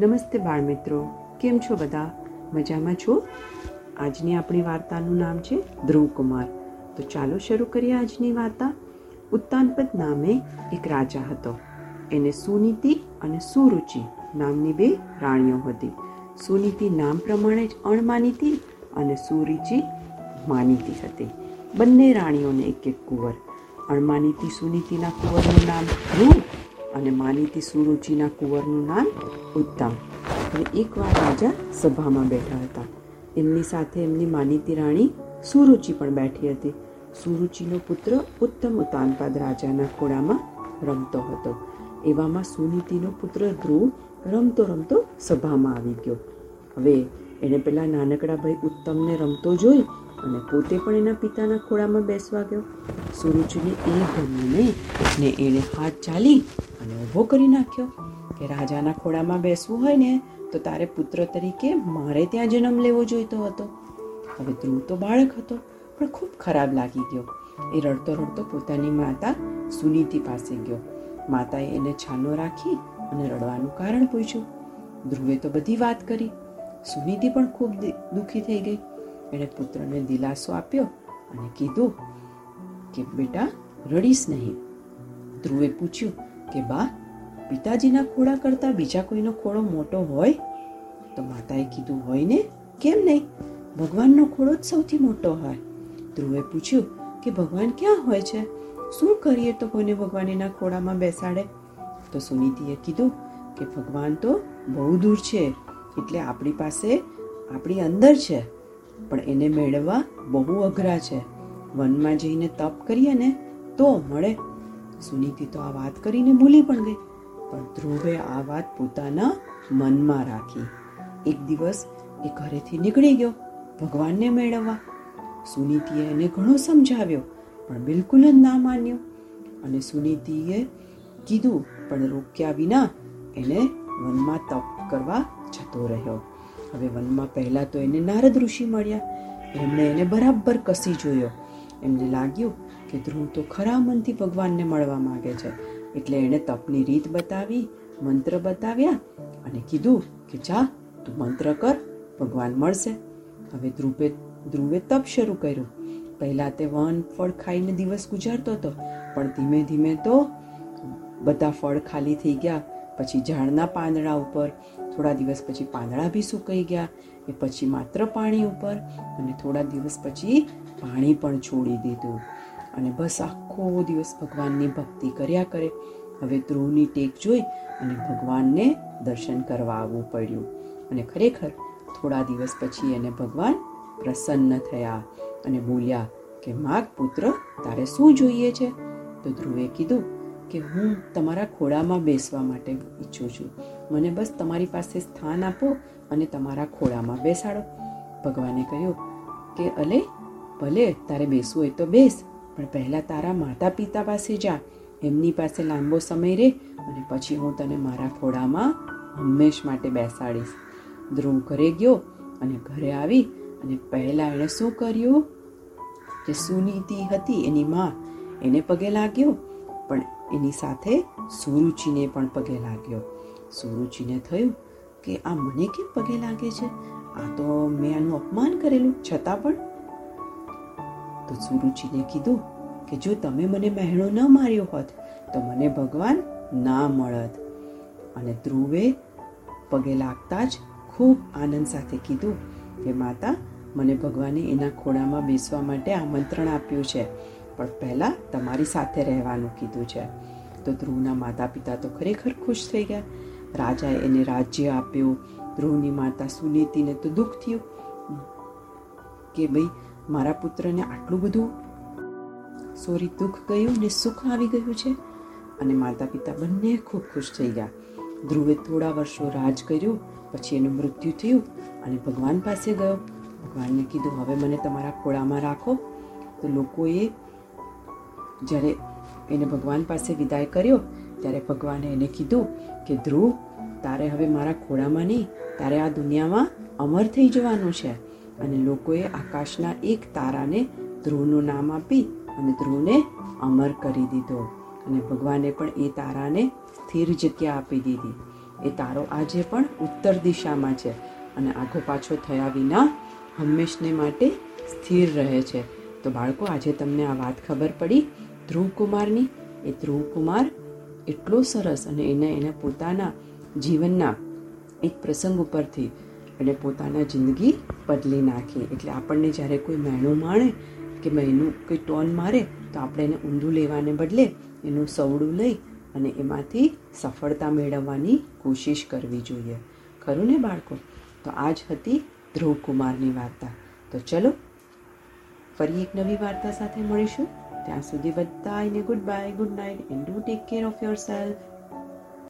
નમસ્તે બાળમિત્રો. કેમ છો બધા? મજામાં છો? આજની આપણી વાર્તાનું નામ છે ધ્રુવકુમાર. તો ચાલો શરૂ કરીએ આજની વાર્તા. ઉત્તાનપદ નામે એક રાજા હતો. એને સુનીતિ અને સુરુચિ નામની બે રાણીઓ હતી. સુનીતિ નામ પ્રમાણે જ અણમાનીતી અને સુરુચિ માનીતી હતી. બંને રાણીઓને એક એક કુંવર. અણમાનીતી સુનીતિના કુંવરનું નામ ધ્રુવ અને માનીતી સુરુચિના કુંવરનું નામ ઉત્તમ. અને એકવાર રાજા સભામાં બેઠા હતા. એમની સાથે એમની માનીતી રાણી સુરુચિ પણ બેઠી હતી. સુરુચિનો પુત્ર ઉત્તમ ઉતાનપાદ રાજાના ખોળામાં રમતો હતો. એવામાં સુનીતિનો પુત્ર ધ્રુવ રમતો રમતો સભામાં આવી ગયો. હવે એણે પેલા નાનકડા ભાઈ ઉત્તમને રમતો જોઈ અને પોતે પણ એના પિતાના ખોળામાં બેસવા ગયો. સુરુચિને એ ગમ્યું ને એણે હાથ ચાલી અને ઊભો કરી નાખ્યો કે રાજાના ખોળામાં બેસવું હોય ને, તો તારે પુત્ર તરીકે મારે ત્યાં જન્મ લેવો જોઈતો હતો. હવે ધ્રુવ તો બાળક હતો, પણ ખૂબ ખરાબ લાગી ગયો. એ રડતો રડતો પોતાની માતા સુનીતિ પાસે ગયો. માતાએ એને છાનો રાખી અને રડવાનું કારણ પૂછ્યું. ધ્રુવે તો બધી વાત કરી. સુનીતિ પણ ખૂબ દુઃખી થઈ ગઈ. એણે પુત્રને દિલાસો આપ્યો અને કીધું કે, બેટા, રડીશ નહીં. ધ્રુવે પૂછ્યું કે બા, પિતાજીના ખોળા કરતાં બીજા કોઈનો ખોળો મોટો હોય? તો માતાએ કીધું, હોય ને? કેમ નહીં? ભગવાનનો ખોળો જ સૌથી મોટો હોય. ધ્રુવે પૂછ્યું કે, ભગવાન ક્યાં હોય છે? શું કરીએ તો કોઈને ભગવાન એના ખોળામાં બેસાડે? તો સુનીતિએ કીધું કે, ભગવાન તો બહુ દૂર છે, એટલે આપણી પાસે આપણી અંદર છે, પણ એને મેળવવા બહુ અઘરા છે. વનમાં જઈને તપ કરીએ ને તો મળે. સુનીતિ તો આ વાત કરીને ભૂલી પણ ગઈ. પણ ધ્રુવે આ વાત પોતાના મનમાં રાખી. એક દિવસ એ ઘરેથી નીકળી ગયો, ભગવાનને મેળવવા. સુનીતિએ એને ઘણો સમજાવ્યો, પણ બિલકુલ જ ના માન્યો. અને સુનીતિએ કીધું, પણ રોક્યા વિના એને વનમાં તપ કરવા જતો રહ્યો. હવે વનમાં પહેલાં તો એને નારદ ઋષિ મળ્યા. એમણે એને બરાબર કસી જોયો. એમને લાગ્યું કે ધ્રુવ તો ખરા મનથી ભગવાનને મળવા માંગે છે. એટલે એણે તપની રીત બતાવી, મંત્ર બતાવ્યા અને કીધું કે જા, તું મંત્ર કર, ભગવાન મળશે. હવે ધ્રુવે ધ્રુવે તપ શરૂ કર્યું. પહેલાં તે વન ફળ ખાઈને દિવસ ગુજારતો હતો, પણ ધીમે ધીમે તો બધા ફળ ખાલી થઈ ગયા. પછી ઝાડના પાંદડા ઉપર, થોડા દિવસ પછી પાંદડા બી સુકાઈ ગયા. એ પછી માત્ર પાણી ઉપર અને થોડા દિવસ પછી પાણી પણ છોડી દીધું. અને બસ આખો દિવસ ભગવાનની ભક્તિ કર્યા કરે. હવે ધ્રુવની ટેક જોઈ અને ભગવાનને દર્શન કરવા આવવું પડ્યું. અને ખરેખર થોડા દિવસ પછી એને ભગવાન પ્રસન્ન થયા અને બોલ્યા કે, માગ પુત્ર, તારે શું જોઈએ છે? તો ધ્રુવે કીધું કે, હું તમારા ખોળામાં બેસવા માટે ઈચ્છું છું. મને બસ તમારી પાસે સ્થાન આપો અને તમારા ખોળામાં બેસાડો. ભગવાને કહ્યું કે, અલે, ભલે, તારે બેસવું હોય તો બેસ. પણ પહેલાં તારા માતા પિતા પાસે જા. એમની પાસે લાંબો સમય રહે અને પછી હું તને મારા ખોળામાં હંમેશ માટે બેસાડીશ. ધ્રુવ ઘરે ગયો અને ઘરે આવી અને પહેલાં એણે શું કર્યું? જે સુનીતિ હતી એની માં એને પગે લાગ્યો, પણ એની સાથે સુરુચિને પણ પગે લાગ્યો. સુરુચિને થયું કે આ મને કેમ પગે લાગે છે? આ તો મેં આનું અપમાન કરેલું. છતાં પણ તો સુરુચિને કીધું કે જો તમે મને મહેણો ન માર્યો હોત, તો મને ભગવાન ના મળત. અને ધ્રુવે પગે લાગતા જ ખૂબ આનંદ સાથે કીધું કે માતા, મને ભગવાને એના ખોળામાં બેસવા માટે આમંત્રણ આપ્યું છે, પણ પહેલાં તમારી સાથે રહેવાનું કીધું છે. તો ધ્રુવના માતા પિતા તો ખરેખર ખુશ થઈ ગયા. રાજાએ એને રાજ્ય આપ્યું. ધ્રુવની માતા સુનીતિને તો દુઃખ થયું કે ભાઈ મારા પુત્રને આટલું બધું? સોરી દુઃખ ગયું ને સુખ આવી ગયું છે? અને માતા પિતા બંને ખૂબ ખુશ થઈ ગયા. ધ્રુવે થોડા વર્ષો રાજ કર્યું, પછી એનું મૃત્યુ થયું અને ભગવાન પાસે ગયો. ભગવાનને કીધું, હવે મને તમારા ખોળામાં રાખો. તો લોકોએ જ્યારે એને ભગવાન પાસે વિદાય કર્યો, ત્યારે ભગવાને એને કીધું કે, ધ્રુવ, તારે હવે મારા ખોળામાં નહીં, તારે આ દુનિયામાં અમર થઈ જવાનું છે. અને લોકોએ આકાશના એક તારાને ધ્રુવનું નામ આપી અને ધ્રુવને અમર કરી દીધો. અને ભગવાને પણ એ તારાને સ્થિર જગ્યા આપી દીધી. એ તારો આજે પણ ઉત્તર દિશામાં છે અને આખો પાછો થયા વિના હંમેશને માટે સ્થિર રહે છે. તો બાળકો, આજે તમને આ વાત ખબર પડી. ધ્રુવકુમારની, એ ધ્રુવકુમાર એટલો સરસ અને એને એના પોતાના જીવનના એક પ્રસંગ ઉપરથી એને પોતાના જિંદગી બદલી નાખી. એટલે આપણને જ્યારે કોઈ મહેણું માણે કે મહેનું કોઈ ટોન મારે, તો આપણે એને ઊંધું લેવાને બદલે એનું સવડું લઈ અને એમાંથી સફળતા મેળવવાની કોશિશ કરવી જોઈએ. ખરું ને બાળકો? તો આ જ હતી ધ્રુવકુમારની વાર્તા. તો ચલો, ફરી એક નવી વાર્તા સાથે મળીશું. ત્યાં સુધી બધાને goodbye good night and do take care of yourself